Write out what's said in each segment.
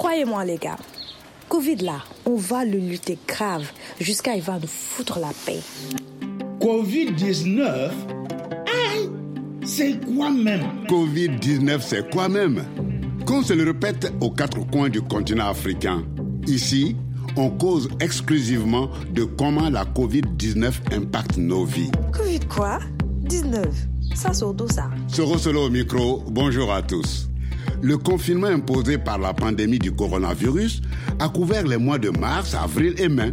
Croyez-moi les gars, Covid là, on va le lutter grave jusqu'à il va nous foutre la paix. Covid-19 c'est quoi même? Covid-19, c'est quoi même? Qu'on se le répète aux quatre coins du continent africain, ici, on cause exclusivement de comment la Covid-19 impacte nos vies. Covid quoi? 19 Ça sort d'où ça. Solo au micro, bonjour à tous. Le confinement imposé par la pandémie du coronavirus a couvert les mois de mars, avril et mai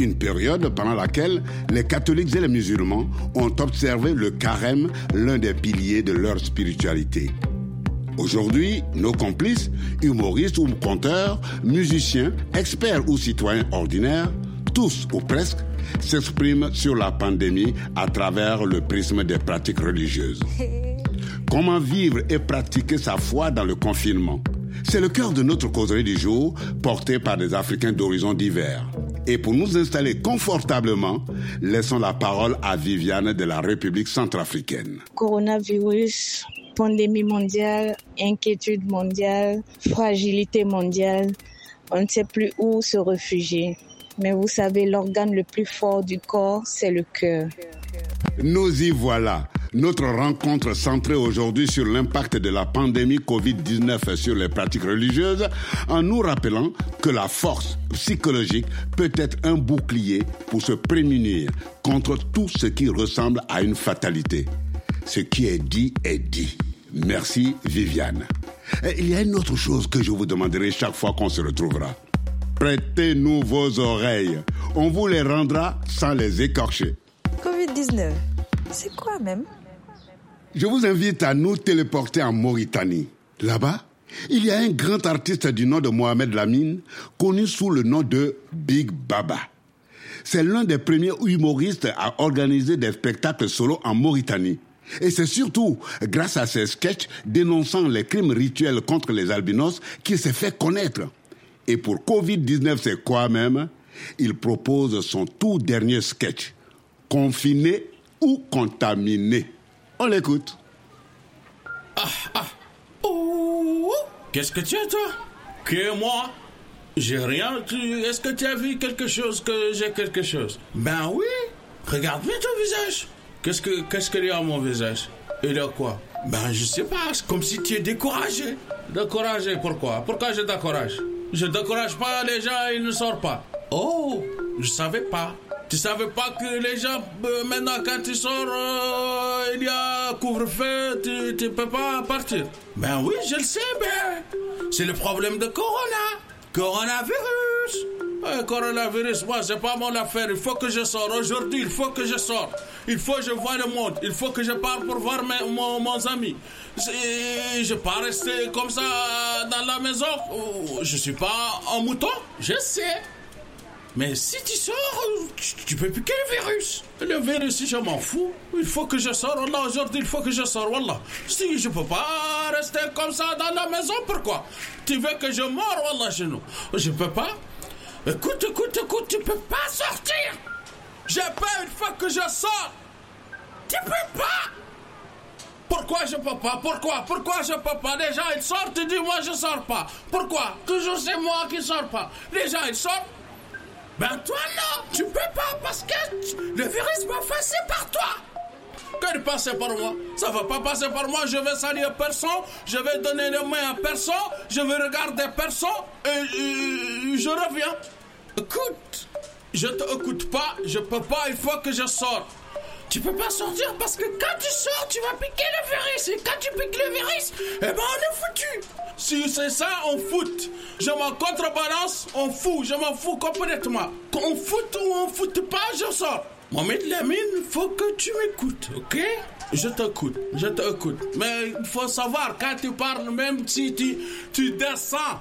une période pendant laquelle les catholiques et les musulmans ont observé le carême, l'un des piliers de leur spiritualité. Aujourd'hui, nos complices, humoristes ou conteurs, musiciens, experts ou citoyens ordinaires, tous ou presque, s'expriment sur la pandémie à travers le prisme des pratiques religieuses. Comment vivre et pratiquer sa foi dans le confinement? C'est le cœur de notre causerie du jour, portée par des Africains d'horizons divers. Et pour nous installer confortablement, laissons la parole à Viviane de la République centrafricaine. Coronavirus, pandémie mondiale, inquiétude mondiale, fragilité mondiale, on ne sait plus où se réfugier. Mais vous savez, l'organe le plus fort du corps, c'est le cœur. Nous y voilà. Notre rencontre centrée aujourd'hui sur l'impact de la pandémie Covid-19 sur les pratiques religieuses, en nous rappelant que la force psychologique peut être un bouclier pour se prémunir contre tout ce qui ressemble à une fatalité. Ce qui est dit est dit. Merci Viviane. il y a une autre chose que je vous demanderai chaque fois qu'on se retrouvera. Prêtez-nous vos oreilles. On vous les rendra sans les écorcher. Covid-19, c'est quoi même? Je vous invite à nous téléporter en Mauritanie. Là-bas, il y a un grand artiste du nom de Mohamed Lamine, connu sous le nom de Big Baba. C'est l'un des premiers humoristes à organiser des spectacles solo en Mauritanie. Et c'est surtout grâce à ses sketchs dénonçant les crimes rituels contre les albinos qu'il s'est fait connaître. Et pour Covid-19, c'est quoi même? Il propose son tout dernier sketch. Confiné ou contaminé on l'écoute. Ah, ah. Qu'est-ce que tu as, toi? Que moi? J'ai rien. Est-ce que tu as vu quelque chose que j'ai quelque chose? Ben oui. Regarde bien ton visage. Qu'est-ce que qu'est-ce qu'il y a à mon visage? Il y a quoi? Ben je sais pas. C'est comme si tu es découragé. Découragé Pourquoi? Pourquoi je décourage? Je décourage pas les gens. Ils ne sortent pas. Oh, je savais pas. Tu savais pas que les gens, euh, maintenant, quand tu sors, euh, il y a couvre-feu, tu, ne peux pas partir. Ben oui, je le sais, ben. C'est le problème de Corona. Coronavirus. coronavirus, moi, c'est pas mon affaire. Il faut que je sorte. Aujourd'hui, il faut que je sorte. Il faut que je vois le monde. Il faut que je parte pour voir mes, mon, mon ami. Je ne pas rester comme ça dans la maison. Je suis pas un mouton. Je sais. Mais si tu sors, tu, peux piquer le virus? Le virus, je m'en fous. Il faut que je sors. Wallah, aujourd'hui, il faut que je sors. Wallah. Si je peux pas rester comme ça dans la maison, pourquoi? Tu veux que je meure, Wallah, chez nous? Je peux pas. Écoute, écoute, écoute, tu peux pas sortir. J'ai peur une fois que je sors. Tu peux pas. Pourquoi je peux pas? Pourquoi? Pourquoi je peux pas? Les gens ils sortent, tu dis moi je sors pas. Pourquoi? Toujours c'est moi qui sors pas. Les gens ils sortent, ben toi non, tu peux pas parce que le virus va passer par toi. Que passer par moi? Ça va pas passer par moi, je vais saluer personne, je vais donner les mains à personne, je vais regarder personne et, je reviens. Écoute, je te écoute pas, je peux pas, il faut que je sorte. Tu peux pas sortir parce que quand tu sors, tu vas piquer le virus. Et quand tu piques le virus, eh ben on est foutu. Si c'est ça, on fout. Je m'en contrebalance, on fout. Je m'en fous complètement. Qu'on fout ou on fout pas, je sors. Mohamed Lamine, faut que tu m'écoutes, ok? Je t'écoute, je t'écoute. Mais il faut savoir, quand tu parles, même si tu, tu descends,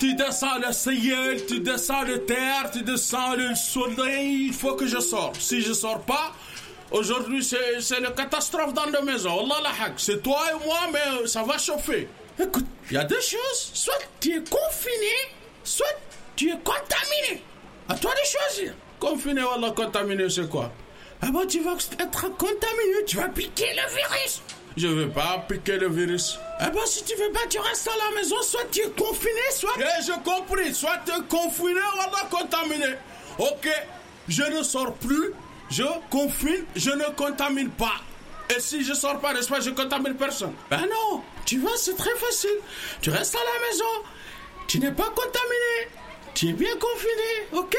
tu descends le ciel, tu descends le terre, tu descends le soleil, il faut que je sorte. Si je sors pas, Aujourd'hui, c'est la catastrophe dans la maison. Allah la haq. C'est toi et moi, mais ça va chauffer. Écoute, il y a deux choses. Soit tu es confiné, soit tu es contaminé. À toi de choisir. Confiné ou contaminé, c'est quoi? Ah ben, tu vas être contaminé, tu vas piquer le virus. Je ne vais pas piquer le virus. Eh ben, si tu veux pas, tu restes à la maison, soit tu es confiné, soit... Eh, je compris, soit tu es confiné ou contaminé. Ok, je ne sors plus, je confine, je ne contamine pas. Et si je sors pas, n'est-ce pas, je contamine personne. Ben non, tu vois, c'est très facile. Tu restes à la maison, tu n'es pas contaminé, tu es bien confiné, ok?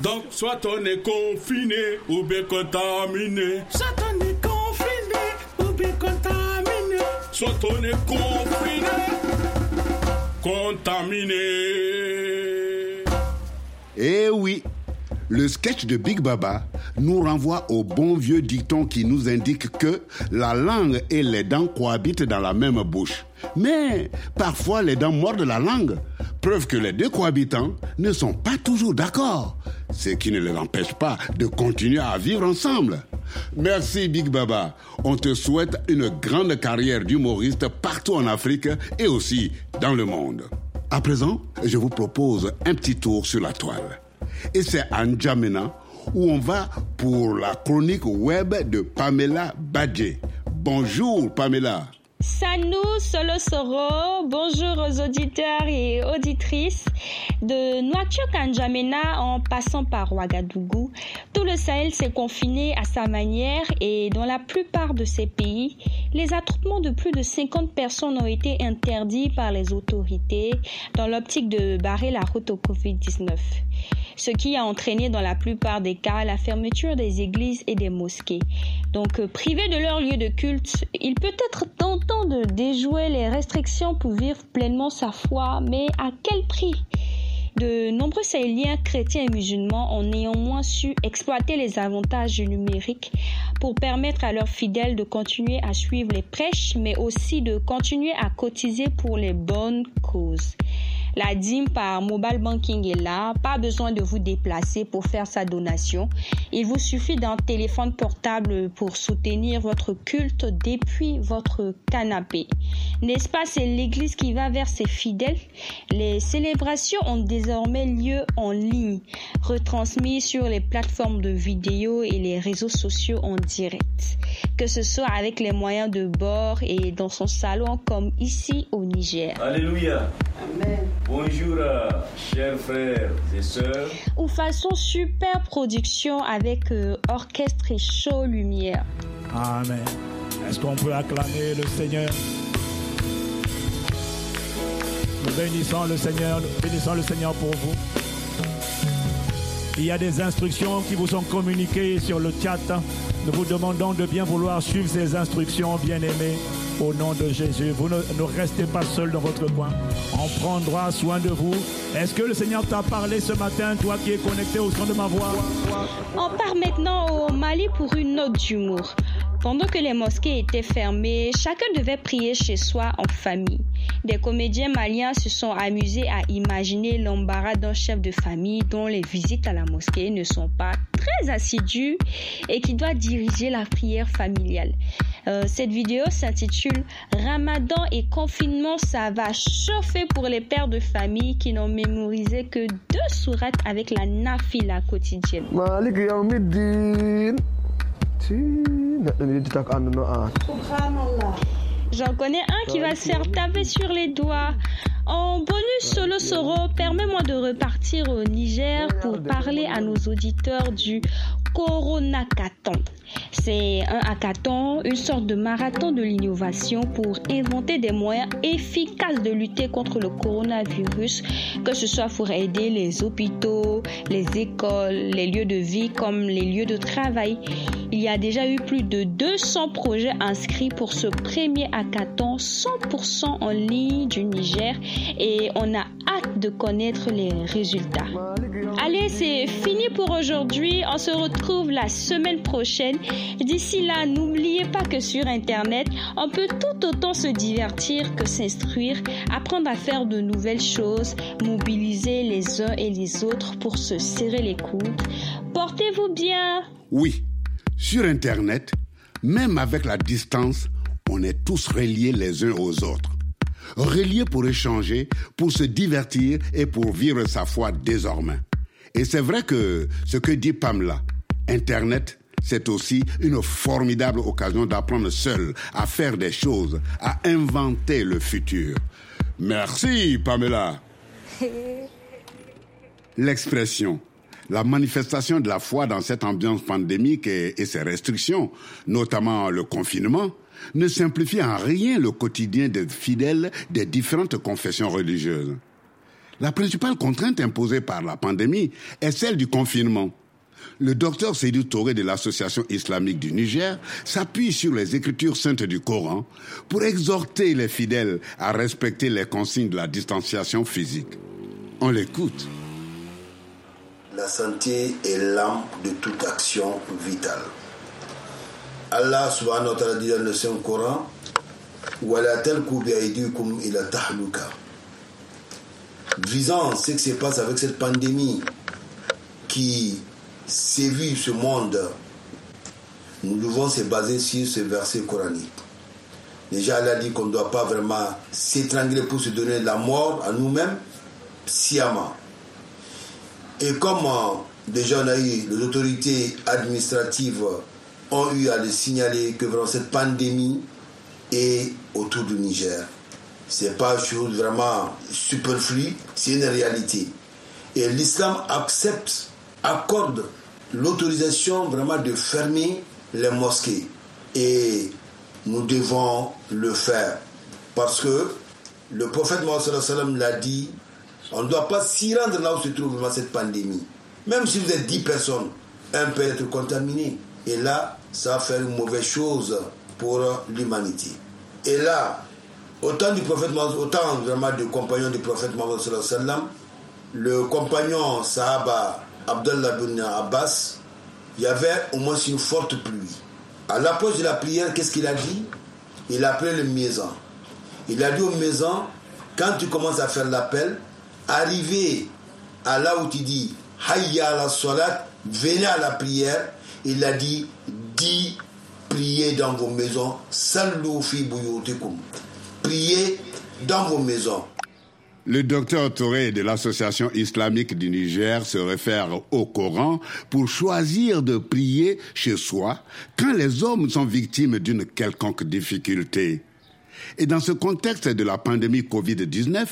Donc, soit on est confiné ou bien contaminé. Soit on est confiné ou bien contaminé. Soit on est confiné, contaminé. Eh oui, le sketch de Big Baba nous renvoie au bon vieux dicton qui nous indique que la langue et les dents cohabitent dans la même bouche. Mais parfois les dents mordent la langue, preuve que les deux cohabitants ne sont pas toujours d'accord, ce qui ne les empêche pas de continuer à vivre ensemble. Merci Big Baba. On te souhaite une grande carrière d'humoriste partout en Afrique et aussi dans le monde. À présent, je vous propose un petit tour sur la toile. Et c'est à N'Djamena où on va pour la chronique web de Pamela Badje. Bonjour Pamela. Salut Solo Soro, bonjour aux auditeurs et auditrices de Nouakchott N'Djamena en passant par Ouagadougou. Tout le Sahel s'est confiné à sa manière et dans la plupart de ces pays, les attroupements de plus de 50 personnes ont été interdits par les autorités dans l'optique de barrer la route au Covid-19 ce qui a entraîné dans la plupart des cas la fermeture des églises et des mosquées. Donc, euh, privés de leur lieu de culte, il peut être tentant de déjouer les restrictions pour vivre pleinement sa foi, mais à quel prix? De nombreux Sahéliens chrétiens et musulmans ont néanmoins su exploiter les avantages du numérique pour permettre à leurs fidèles de continuer à suivre les prêches, mais aussi de continuer à cotiser pour les bonnes causes. La dîme par mobile banking est là. Pas besoin de vous déplacer pour faire sa donation. Il vous suffit d'un téléphone portable pour soutenir votre culte depuis votre canapé. N'est-ce pas, c'est l'église qui va vers ses fidèles? Les célébrations ont désormais lieu en ligne, retransmises sur les plateformes de vidéo et les réseaux sociaux en direct. Que ce soit avec les moyens de bord et dans son salon comme ici au Niger. Alléluia. Amen. Bonjour, chers frères et sœurs. Ou façon super production avec euh, orchestre et show lumière. Amen. Est-ce qu'on peut acclamer le Seigneur? Nous bénissons le Seigneur, nous bénissons le Seigneur pour vous. Il y a des instructions qui vous sont communiquées sur le chat. Nous vous demandons de bien vouloir suivre ces instructions, bien-aimés, au nom de Jésus. Vous ne, restez pas seul dans votre coin. On prendra soin de vous. Est-ce que le Seigneur t'a parlé ce matin, toi qui es connecté au son de ma voix? On part maintenant au Mali pour une note d'humour. Pendant que les mosquées étaient fermées, chacun devait prier chez soi en famille. Des comédiens maliens se sont amusés à imaginer l'embarras d'un chef de famille dont les visites à la mosquée ne sont pas très assidues et qui doit diriger la prière familiale. Euh, cette vidéo s'intitule Ramadan et confinement, ça va chauffer pour les pères de famille qui n'ont mémorisé que deux sourates avec la nafila quotidienne. J'en connais un qui va se faire taper sur les doigts. En bonus solo soro, permets-moi de repartir au Niger pour parler à nos auditeurs du Coronacathon. C'est un hackathon, une sorte de marathon de l'innovation pour inventer des moyens efficaces de lutter contre le coronavirus, que ce soit pour aider les hôpitaux, les écoles, les lieux de vie comme les lieux de travail. Il y a déjà eu plus de 200 projets inscrits pour ce premier hackathon 100% en ligne du Niger et on a hâte de connaître les résultats. Allez, c'est fini pour aujourd'hui. On se retrouve la semaine prochaine. D'ici là, n'oubliez pas que sur Internet, on peut tout autant se divertir que s'instruire, apprendre à faire de nouvelles choses, mobiliser les uns et les autres pour se serrer les coudes. Portez-vous bien. Oui, sur Internet, même avec la distance, on est tous reliés les uns aux autres. Reliés pour échanger, pour se divertir et pour vivre sa foi désormais. Et c'est vrai que ce que dit Pamela, Internet, C'est aussi une formidable occasion d'apprendre seul à faire des choses, à inventer le futur. Merci, Pamela. L'expression, la manifestation de la foi dans cette ambiance pandémique et, et, ses restrictions, notamment le confinement, ne simplifie en rien le quotidien des fidèles des différentes confessions religieuses. La principale contrainte imposée par la pandémie est celle du confinement. Le docteur Seydou Touré de l'Association islamique du Niger s'appuie sur les écritures saintes du Coran pour exhorter les fidèles à respecter les consignes de la distanciation physique. On l'écoute. La santé est l'âme de toute action vitale. Allah subhanahu wa ta'ala dit dans le Saint-Coran Visant ce qui se passe avec cette pandémie qui sévit ce monde, nous devons se baser sur ce verset coranique. Déjà, Allah dit qu'on ne doit pas vraiment s'étrangler pour se donner la mort à nous-mêmes, sciemment. Et comme déjà on a eu les autorités administratives ont eu à le signaler que vraiment cette pandémie est autour du Niger. C'est pas une chose vraiment superflue, c'est une réalité. Et l'islam accepte, accorde l'autorisation vraiment de fermer les mosquées. Et nous devons le faire. Parce que le prophète Mohammed l'a dit, on ne doit pas s'y rendre là où se trouve vraiment cette pandémie. Même si vous êtes 10 personnes, un peut être contaminé. Et là, ça faire une mauvaise chose pour l'humanité. Et là, autant du prophète autant vraiment du compagnon du prophète Mohammed le compagnon Sahaba Abdullah bin Abbas, il y avait au moins une forte pluie. À l'approche de la prière, qu'est-ce qu'il a dit? Il a appelé le maison. Il a dit aux maisons, quand tu commences à faire l'appel, arrivez à là où tu dis Hayya la salat, venez à la prière. Il a dit dit priez dans vos maisons, Priez dans vos maisons. Le docteur Touré de l'Association islamique du Niger se réfère au Coran pour choisir de prier chez soi quand les hommes sont victimes d'une quelconque difficulté. Et dans ce contexte de la pandémie Covid-19,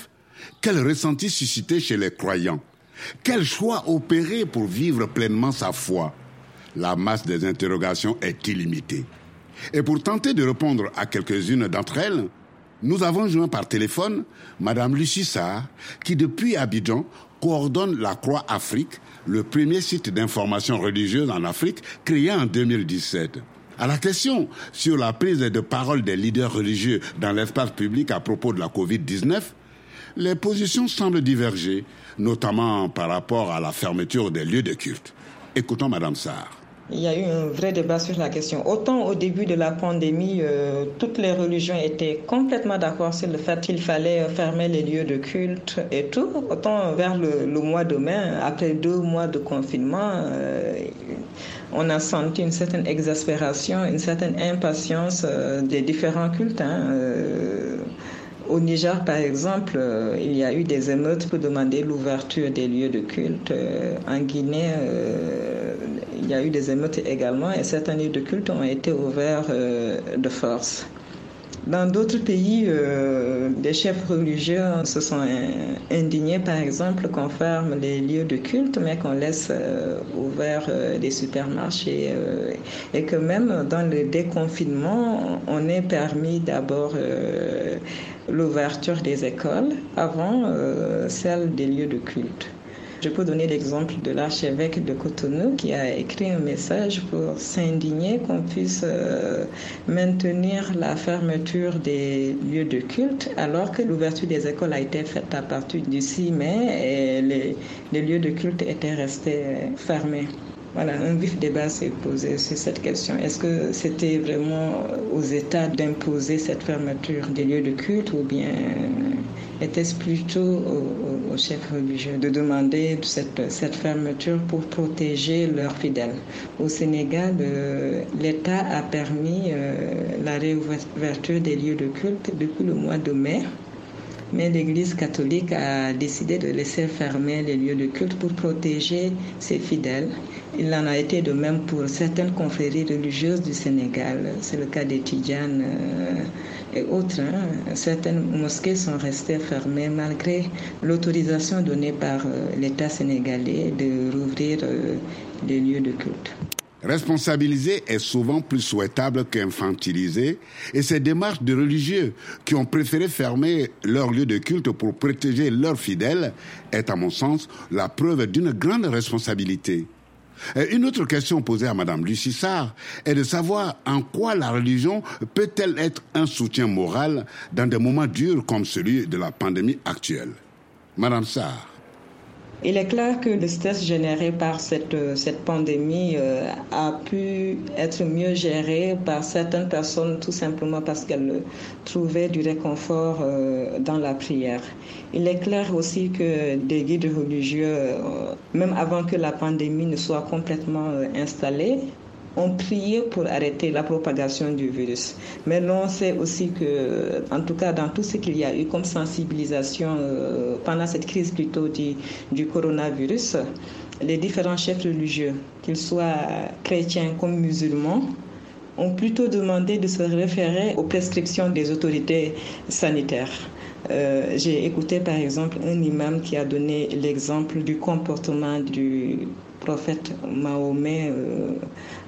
quel ressenti susciter chez les croyants? Quel choix opérer pour vivre pleinement sa foi? La masse des interrogations est illimitée. Et pour tenter de répondre à quelques-unes d'entre elles, nous avons joint par téléphone Madame Lucie Sarr, qui depuis Abidjan coordonne la Croix Afrique, le premier site d'information religieuse en Afrique créé en 2017. À la question sur la prise de parole des leaders religieux dans l'espace public à propos de la Covid-19, les positions semblent diverger, notamment par rapport à la fermeture des lieux de culte. Écoutons Madame Sarr. Il y a eu un vrai débat sur la question. Autant au début de la pandémie, euh, toutes les religions étaient complètement d'accord sur le fait qu'il fallait fermer les lieux de culte et tout. Autant vers le, mois de mai, après deux mois de confinement, euh, on a senti une certaine exaspération, une certaine impatience euh, des différents cultes. Hein, au Niger, par exemple, il y a eu des émeutes pour demander l'ouverture des lieux de culte. En Guinée, il y a eu des émeutes également et certains lieux de culte ont été ouverts euh, de force. Dans d'autres pays, euh, des chefs religieux se sont indignés, par exemple, qu'on ferme les lieux de culte, mais qu'on laisse euh, ouverts des supermarchés et que même dans le déconfinement, on ait permis d'abord l'ouverture des écoles avant celle des lieux de culte. Je peux donner l'exemple de l'archevêque de Cotonou qui a écrit un message pour s'indigner qu'on puisse euh, maintenir la fermeture des lieux de culte alors que l'ouverture des écoles a été faite à partir du 6 mai et les, les lieux de culte étaient restés fermés. Voilà, un vif débat s'est posé sur cette question. Est-ce que c'était vraiment aux États d'imposer cette fermeture des lieux de culte ou bien était-ce plutôt aux, chefs religieux de demander cette, cette, fermeture pour protéger leurs fidèles? Au Sénégal, euh, l'État a permis euh, la réouverture des lieux de culte depuis le mois de mai Mais l'Église catholique a décidé de laisser fermer les lieux de culte pour protéger ses fidèles. Il en a été de même pour certaines confréries religieuses du Sénégal. C'est le cas des Tidjanes et autres. Hein. Certaines mosquées sont restées fermées malgré l'autorisation donnée par l'État sénégalais de rouvrir les lieux de culte. Responsabiliser est souvent plus souhaitable qu'infantiliser, et ces démarches de religieux qui ont préféré fermer leur lieu de culte pour protéger leurs fidèles est, à mon sens, la preuve d'une grande responsabilité. une autre question posée à Madame Lucie Sarr est de savoir en quoi la religion peut-elle être un soutien moral dans des moments durs comme celui de la pandémie actuelle. Madame Sarr. Il est clair que le stress généré par cette, cette pandémie euh, a pu être mieux géré par certaines personnes tout simplement parce qu'elles trouvaient du réconfort euh, dans la prière. Il est clair aussi que des guides religieux, euh, même avant que la pandémie ne soit complètement installée, ont prié pour arrêter la propagation du virus. Mais l'on sait aussi que, en tout cas, dans tout ce qu'il y a eu comme sensibilisation euh, pendant cette crise plutôt du, coronavirus, les différents chefs religieux, qu'ils soient chrétiens comme musulmans, ont plutôt demandé de se référer aux prescriptions des autorités sanitaires. Euh, j'ai écouté par exemple un imam qui a donné l'exemple du comportement du prophète Mahomet euh,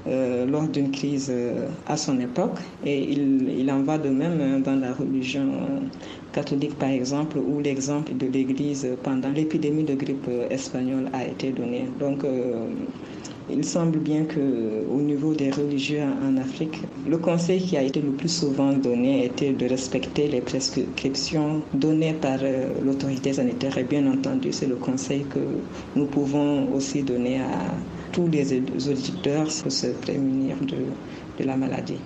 euh, lors d'une crise euh, à son époque. Et il, il, en va de même hein, dans la religion catholique, par exemple, où l'exemple de l'Église pendant l'épidémie de grippe espagnole a été donné. Donc, il semble bien que au niveau des religieux en Afrique, le conseil qui a été le plus souvent donné était de respecter les prescriptions données par euh, l'autorité sanitaire. Et bien entendu, c'est le conseil que nous pouvons aussi donner à tous les auditeurs pour se prémunir de, de la maladie.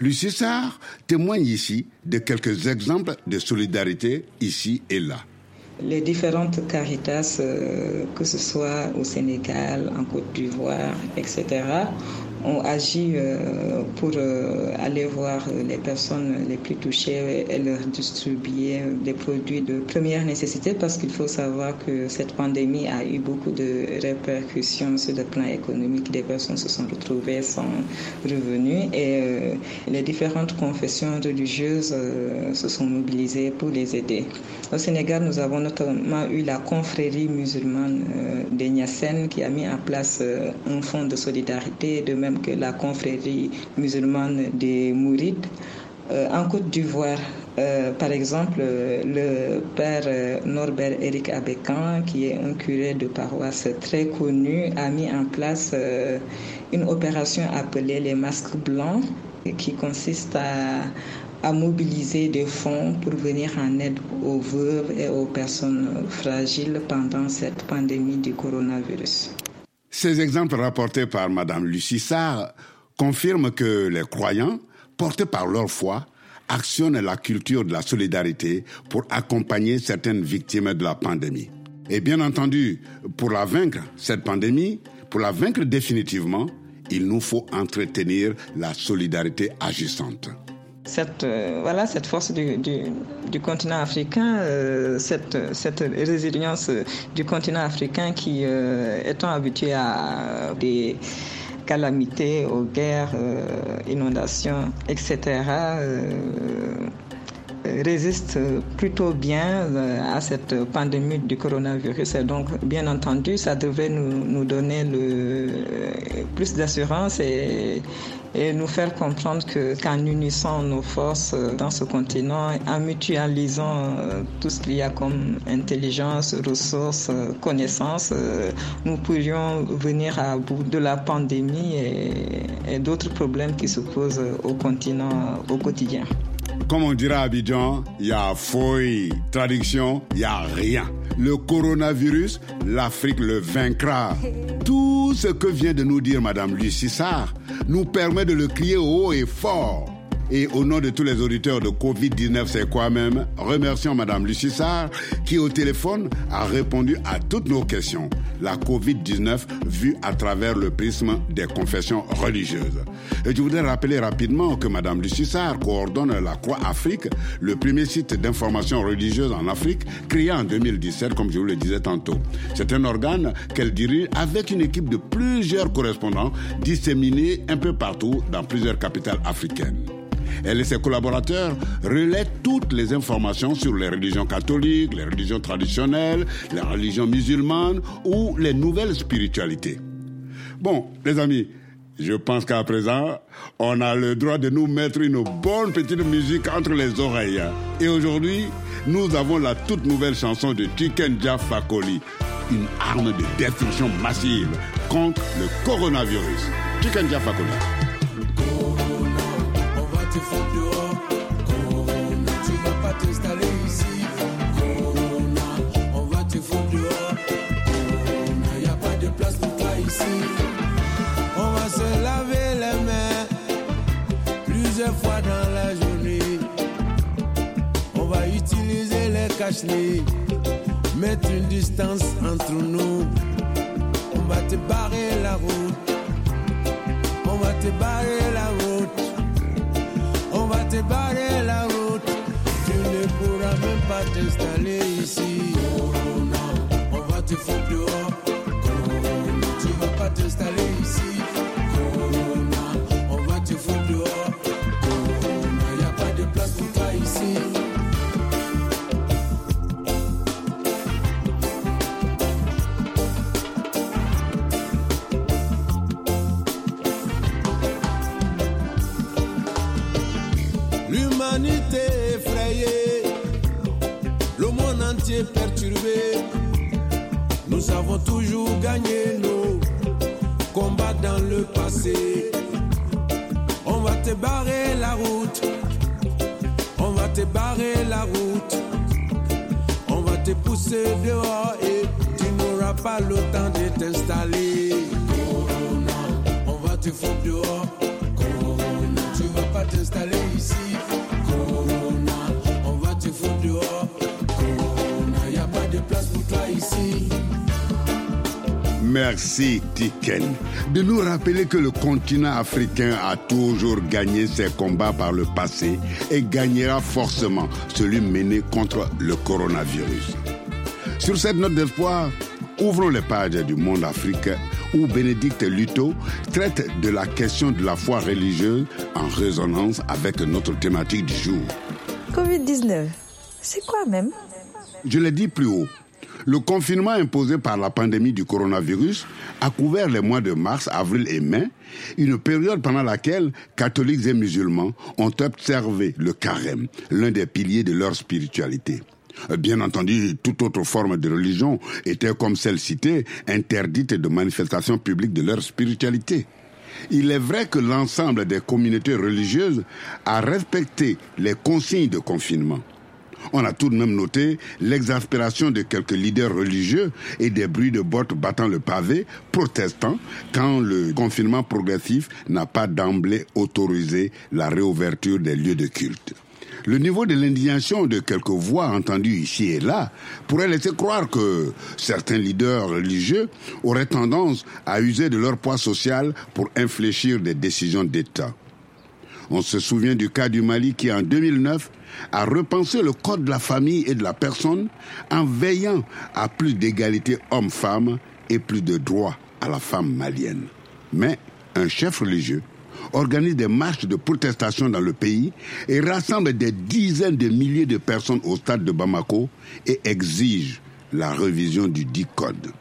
Lucie Sarr témoigne ici de quelques exemples de solidarité ici et là. Les différentes caritas, euh, que ce soit au Sénégal, en Côte d'Ivoire, etc., ont agi euh, pour euh, aller voir les personnes les plus touchées et leur distribuer des produits de première nécessité parce qu'il faut savoir que cette pandémie a eu beaucoup de répercussions sur le plan économique. Des personnes se sont retrouvées sans revenus et euh, les différentes confessions religieuses se sont mobilisées pour les aider. Au Sénégal, nous avons notamment eu la confrérie musulmane des Niassen qui a mis en place un fonds de solidarité de même que la confrérie musulmane des Mourides. Euh, en Côte d'Ivoire, euh, par exemple, le père euh, Norbert Eric Abécan, qui est un curé de paroisse très connu, a mis en place une opération appelée les masques blancs, qui consiste à mobiliser des fonds pour venir en aide aux veuves et aux personnes fragiles pendant cette pandémie du coronavirus. Ces exemples rapportés par Mme Lucie Sarr confirment que les croyants, portés par leur foi, actionnent la culture de la solidarité pour accompagner certaines victimes de la pandémie. Et bien entendu, pour la vaincre, cette pandémie, pour la vaincre définitivement, il nous faut entretenir la solidarité agissante cette, euh, voilà, cette force du, du, continent africain, euh, cette, cette résilience du continent africain qui, euh, étant habitué à des calamités, aux guerres, inondations, etc., résiste plutôt bien à cette pandémie du coronavirus. Et donc, bien entendu, ça devait nous, nous donner le, plus d'assurance et, et nous faire comprendre que qu'en unissant nos forces dans ce continent, en mutualisant euh, tout ce qu'il y a comme intelligence, ressources, connaissances, euh, nous pourrions venir à bout de la pandémie et, d'autres problèmes qui se posent au continent au quotidien. Comme on dira à Abidjan, il y a fouille. Traduction, il n'y a rien. Le coronavirus, l'Afrique le vaincra. Tout ce que vient de nous dire Madame Lucie Sarr nous permet de le crier haut et fort. Et au nom de tous les auditeurs de Covid-19, c'est quoi même? Remercions Madame Lucie Sarr qui au téléphone a répondu à toutes nos questions. La Covid-19 vue à travers le prisme des confessions religieuses. Et je voudrais rappeler rapidement que Madame Lucie Sarr coordonne la Croix Afrique, le premier site d'information religieuse en Afrique, créé en 2017, comme je vous le disais tantôt. C'est un organe qu'elle dirige avec une équipe de plusieurs correspondants disséminés un peu partout dans plusieurs capitales africaines. Elle et ses collaborateurs relaient toutes les informations sur les religions catholiques, les religions traditionnelles, les religions musulmanes ou les nouvelles spiritualités. Bon, les amis, je pense qu'à présent, on a le droit de nous mettre une bonne petite musique entre les oreilles. Et aujourd'hui, nous avons la toute nouvelle chanson de Chicken Fakoli, une arme de destruction massive contre le coronavirus. Chicken Fakoli. Tu vas pas t'installer ici. On va te foutre dehors. Corona, y a pas de place pour toi ici. On va se laver les mains plusieurs fois dans la journée. On va utiliser les cache mettre une distance entre nous. On va te barrer la route. On va te barrer la route la route. Tu ne pourras même pas t'installer ici. Corona, on va te foutre dehors. Corona, tu vas pas t'installer ici. Merci Tiken de nous rappeler que le continent africain a toujours gagné ses combats par le passé et gagnera forcément celui mené contre le coronavirus. Sur cette note d'espoir, ouvrons les pages du monde africain où Bénédicte Luto traite de la question de la foi religieuse en résonance avec notre thématique du jour. Covid-19, c'est quoi même? Je l'ai dit plus haut. Le confinement imposé par la pandémie du coronavirus a couvert les mois de mars, avril et mai, une période pendant laquelle catholiques et musulmans ont observé le carême, l'un des piliers de leur spiritualité. Bien entendu, toute autre forme de religion était, comme celle citée, interdite de manifestation publique de leur spiritualité. Il est vrai que l'ensemble des communautés religieuses a respecté les consignes de confinement. On a tout de même noté l'exaspération de quelques leaders religieux et des bruits de bottes battant le pavé, protestant quand le confinement progressif n'a pas d'emblée autorisé la réouverture des lieux de culte. Le niveau de l'indignation de quelques voix entendues ici et là pourrait laisser croire que certains leaders religieux auraient tendance à user de leur poids social pour infléchir des décisions d'État. On se souvient du cas du Mali qui, en 2009, a repensé le code de la famille et de la personne en veillant à plus d'égalité homme-femme et plus de droits à la femme malienne. Mais un chef religieux organise des marches de protestation dans le pays et rassemble des dizaines de milliers de personnes au stade de Bamako et exige la révision du dit code.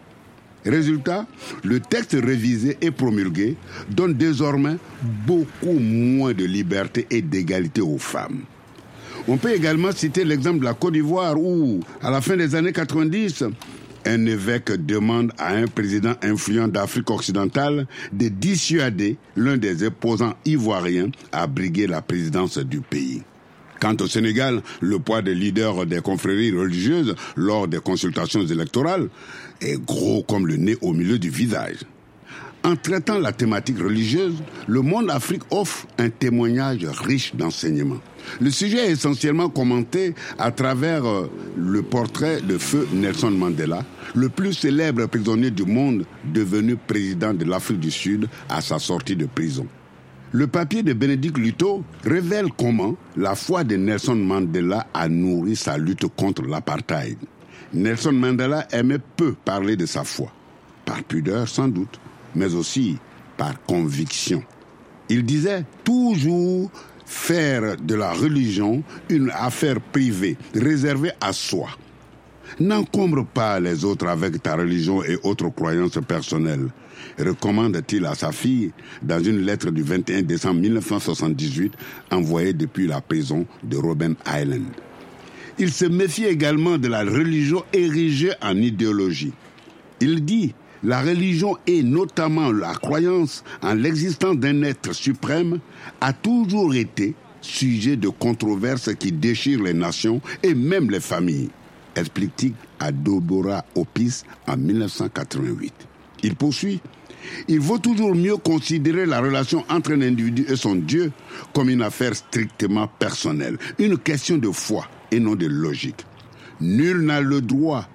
Résultat, le texte révisé et promulgué donne désormais beaucoup moins de liberté et d'égalité aux femmes. On peut également citer l'exemple de la Côte d'Ivoire où, à la fin des années 90, un évêque demande à un président influent d'Afrique occidentale de dissuader l'un des opposants ivoiriens à briguer la présidence du pays. Quant au Sénégal, le poids des leaders des confréries religieuses lors des consultations électorales est gros comme le nez au milieu du visage. En traitant la thématique religieuse, le Monde Afrique offre un témoignage riche d'enseignements. Le sujet est essentiellement commenté à travers euh, le portrait de feu Nelson Mandela, le plus célèbre prisonnier du monde devenu président de l'Afrique du Sud à sa sortie de prison. Le papier de Bénédicte Luto révèle comment la foi de Nelson Mandela a nourri sa lutte contre l'apartheid. Nelson Mandela aimait peu parler de sa foi, par pudeur sans doute, mais aussi par conviction. Il disait toujours faire de la religion une affaire privée, réservée à soi. N'encombre pas les autres avec ta religion et autres croyances personnelles, recommande-t-il à sa fille dans une lettre du 21 décembre 1978 envoyée depuis la prison de Robben Island. Il se méfie également de la religion érigée en idéologie. Il dit la religion et notamment la croyance en l'existence d'un être suprême a toujours été sujet de controverses qui déchirent les nations et même les familles, explique-t-il Opis en 1988. Il poursuit il vaut toujours mieux considérer la relation entre un individu et son Dieu comme une affaire strictement personnelle, une question de foi et non de logique. Nul n'a le droit,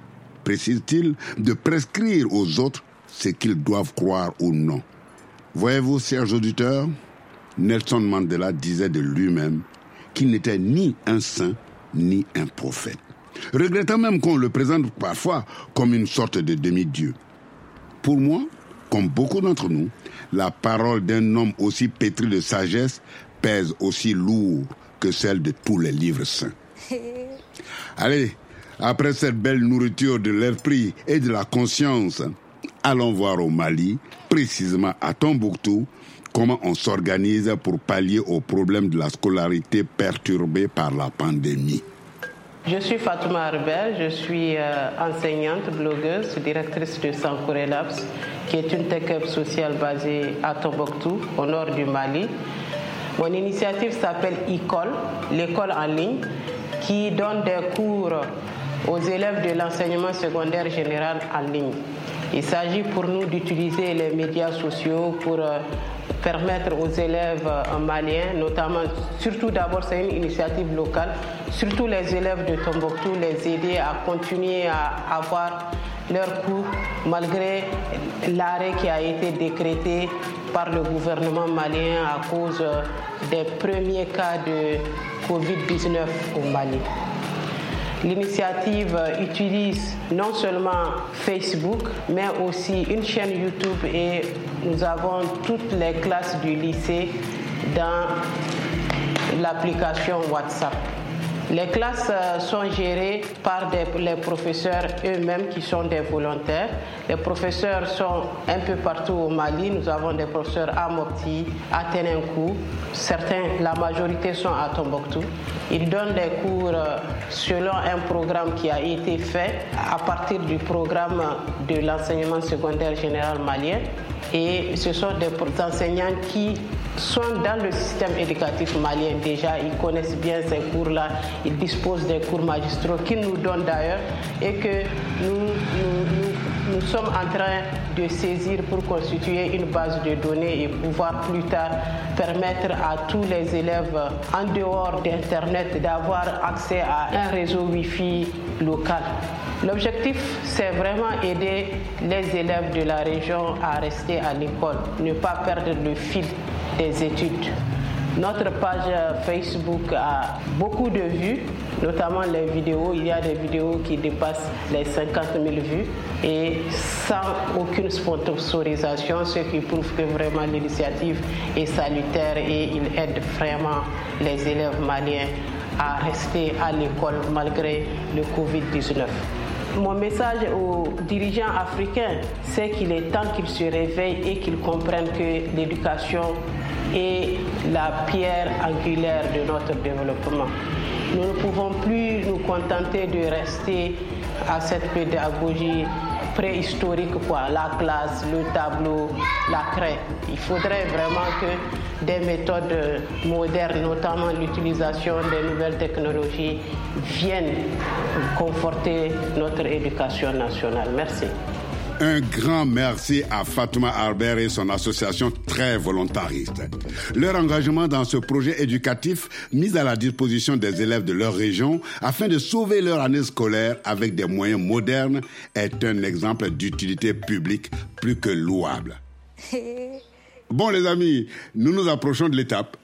précise-t-il, de prescrire aux autres ce qu'ils doivent croire ou non. Voyez-vous, chers auditeurs, Nelson Mandela disait de lui-même qu'il n'était ni un saint ni un prophète, regrettant même qu'on le présente parfois comme une sorte de demi-dieu. Pour moi, comme beaucoup d'entre nous, la parole d'un homme aussi pétri de sagesse pèse aussi lourd que celle de tous les livres saints. Allez, après cette belle nourriture de l'esprit et de la conscience, allons voir au Mali, précisément à Tombouctou, comment on s'organise pour pallier au problème de la scolarité perturbée par la pandémie. Je suis Fatouma Arbel, je suis euh, enseignante, blogueuse, directrice de Sankouré Labs, qui est une tech-up sociale basée à Tombouctou, au nord du Mali. Mon initiative s'appelle e-call, l'école en ligne, qui donne des cours aux élèves de l'enseignement secondaire général en ligne. Il s'agit pour nous d'utiliser les médias sociaux pour euh, permettre aux élèves euh, maliens, notamment, surtout d'abord c'est une initiative locale, surtout les élèves de Tombouctou, les aider à continuer à avoir leurs cours malgré l'arrêt qui a été décrété par le gouvernement malien à cause euh, des premiers cas de Covid-19 au Mali. L'initiative utilise non seulement Facebook, mais aussi une chaîne YouTube et nous avons toutes les classes du lycée dans l'application WhatsApp. Les classes euh, sont gérées par les professeurs eux-mêmes qui sont des volontaires. Les professeurs sont un peu partout au Mali. Nous avons des professeurs à Mopti, à Tenenkou. Certains, la majorité sont à Tombouctou. Ils donnent des cours euh, selon un programme qui a été fait à partir du programme de l'enseignement secondaire général malien. Et ce sont des enseignants qui sont dans le système éducatif malien. Déjà, ils connaissent bien ces cours-là, ils disposent des cours magistraux qu'ils nous donnent d'ailleurs. Et que nous, nous, sommes en train de saisir pour constituer une base de données et pouvoir plus tard permettre à tous les élèves en dehors d'Internet d'avoir accès à un réseau Wi-Fi local. L'objectif, c'est vraiment aider les élèves de la région à rester à l'école, ne pas perdre le fil des études. Notre page Facebook a beaucoup de vues, notamment les vidéos. Il y a des vidéos qui dépassent les 50 000 vues et sans aucune sponsorisation, ce qui prouve que vraiment l'initiative est salutaire et il aide vraiment les élèves maliens à rester à l'école malgré le Covid-19. Mon message aux dirigeants africains, c'est qu'il est temps qu'ils se réveillent et qu'ils comprennent que l'éducation est la pierre angulaire de notre développement. Nous ne pouvons plus nous contenter de rester à cette pédagogie préhistorique, quoi, la classe, le tableau, la craie. Il faudrait vraiment que des méthodes modernes, notamment l'utilisation des nouvelles technologies, viennent conforter notre éducation nationale. Merci. Un grand merci à Fatuma Albert et son association très volontariste. Leur engagement dans ce projet éducatif mis à la disposition des élèves de leur région afin de sauver leur année scolaire avec des moyens modernes est un exemple d'utilité publique plus que louable. Bon les amis, nous nous approchons de l'étape.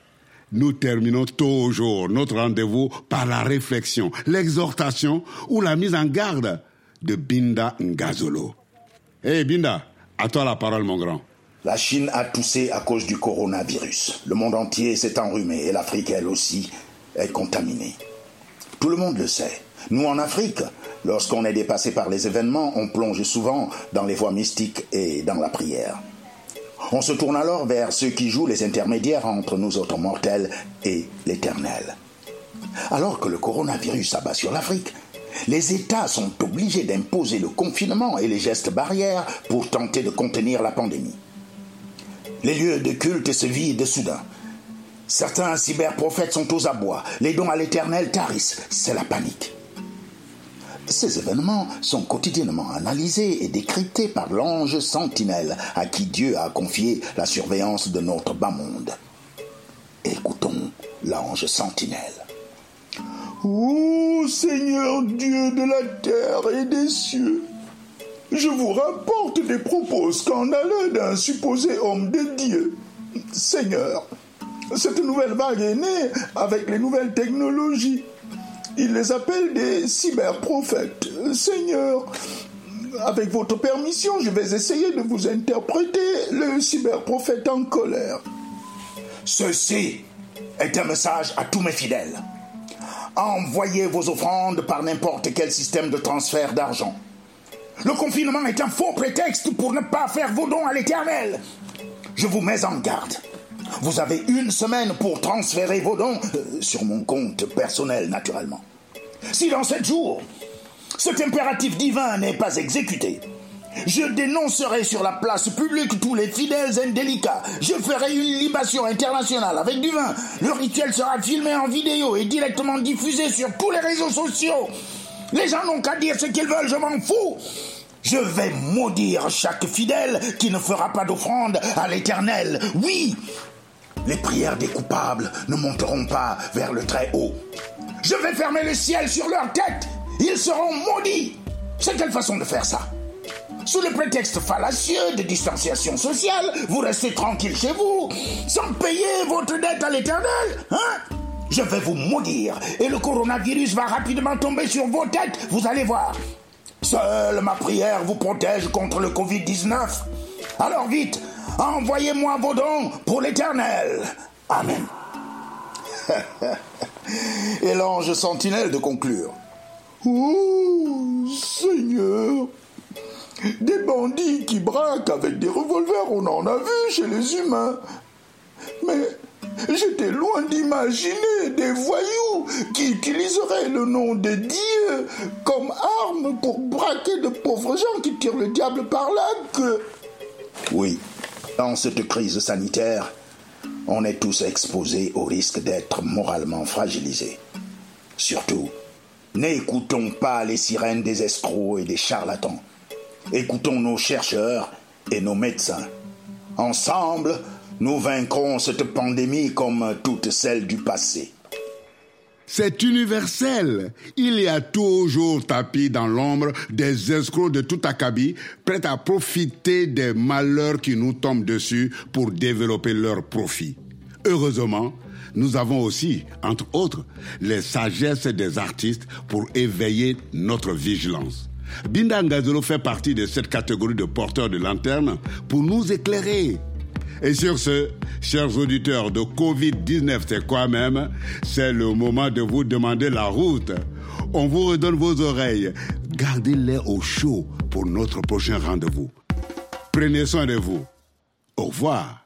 Nous terminons toujours notre rendez-vous par la réflexion, l'exhortation ou la mise en garde de Binda Ngazolo. Hé Binda, à toi la parole mon grand. La Chine a toussé à cause du coronavirus. Le monde entier s'est enrhumé et l'Afrique, elle aussi, est contaminée. Tout le monde le sait. Nous, en Afrique, lorsqu'on est dépassé par les événements, on plonge souvent dans les voies mystiques et dans la prière. On se tourne alors vers ceux qui jouent les intermédiaires entre nous autres mortels et l'Éternel. Alors que le coronavirus abat sur l'Afrique, les États sont obligés d'imposer le confinement et les gestes barrières pour tenter de contenir la pandémie. Les lieux de culte se vident soudain. Certains cyberprophètes sont aux abois, les dons à l'éternel tarissent, c'est la panique. Ces événements sont quotidiennement analysés et décryptés par l'ange sentinelle à qui Dieu a confié la surveillance de notre bas monde. Écoutons l'ange sentinelle. Ô Seigneur Dieu de la terre et des cieux, je vous rapporte des propos scandaleux d'un supposé homme de Dieu. Seigneur, cette nouvelle vague est née avec les nouvelles technologies. Il les appelle des cyberprophètes. Seigneur, avec votre permission, je vais essayer de vous interpréter le cyberprophète en colère. Ceci est un message à tous mes fidèles. Envoyez vos offrandes par n'importe quel système de transfert d'argent. Le confinement est un faux prétexte pour ne pas faire vos dons à l'éternel. Je vous mets en garde. Vous avez une semaine pour transférer vos dons euh, sur mon compte personnel, naturellement. Si dans sept jours, cet impératif divin n'est pas exécuté, je dénoncerai sur la place publique tous les fidèles indélicats. Je ferai une libation internationale avec du vin. Le rituel sera filmé en vidéo et directement diffusé sur tous les réseaux sociaux. Les gens n'ont qu'à dire ce qu'ils veulent, je m'en fous. Je vais maudire chaque fidèle qui ne fera pas d'offrande à l'Éternel. Oui, les prières des coupables ne monteront pas vers le très haut. Je vais fermer le ciel sur leur tête. Ils seront maudits. C'est quelle façon de faire ça? Sous le prétexte fallacieux de distanciation sociale, vous restez tranquille chez vous, sans payer votre dette à l'éternel, hein? Je vais vous maudire et le coronavirus va rapidement tomber sur vos têtes, vous allez voir. Seule ma prière vous protège contre le Covid-19. Alors vite, envoyez-moi vos dons pour l'éternel. Amen. Et l'ange sentinelle de conclure. Oh, Seigneur, des bandits qui braquent avec des revolvers, on en a vu chez les humains. Mais j'étais loin d'imaginer des voyous qui utiliseraient le nom de Dieu comme arme pour braquer de pauvres gens qui tirent le diable par la queue. Oui, dans cette crise sanitaire, on est tous exposés au risque d'être moralement fragilisés. Surtout, n'écoutons pas les sirènes des escrocs et des charlatans. Écoutons nos chercheurs et nos médecins. Ensemble, nous vaincrons cette pandémie comme toutes celles du passé. C'est universel. Il y a toujours tapis dans l'ombre des escrocs de tout acabit, prêts à profiter des malheurs qui nous tombent dessus pour développer leurs profits. Heureusement, nous avons aussi, entre autres, les sagesses des artistes pour éveiller notre vigilance. Binda Ngazolo fait partie de cette catégorie de porteurs de lanternes pour nous éclairer. Et sur ce, chers auditeurs de Covid-19, c'est quoi même? C'est le moment de vous demander la route. On vous redonne vos oreilles. Gardez-les au chaud pour notre prochain rendez-vous. Prenez soin de vous. Au revoir.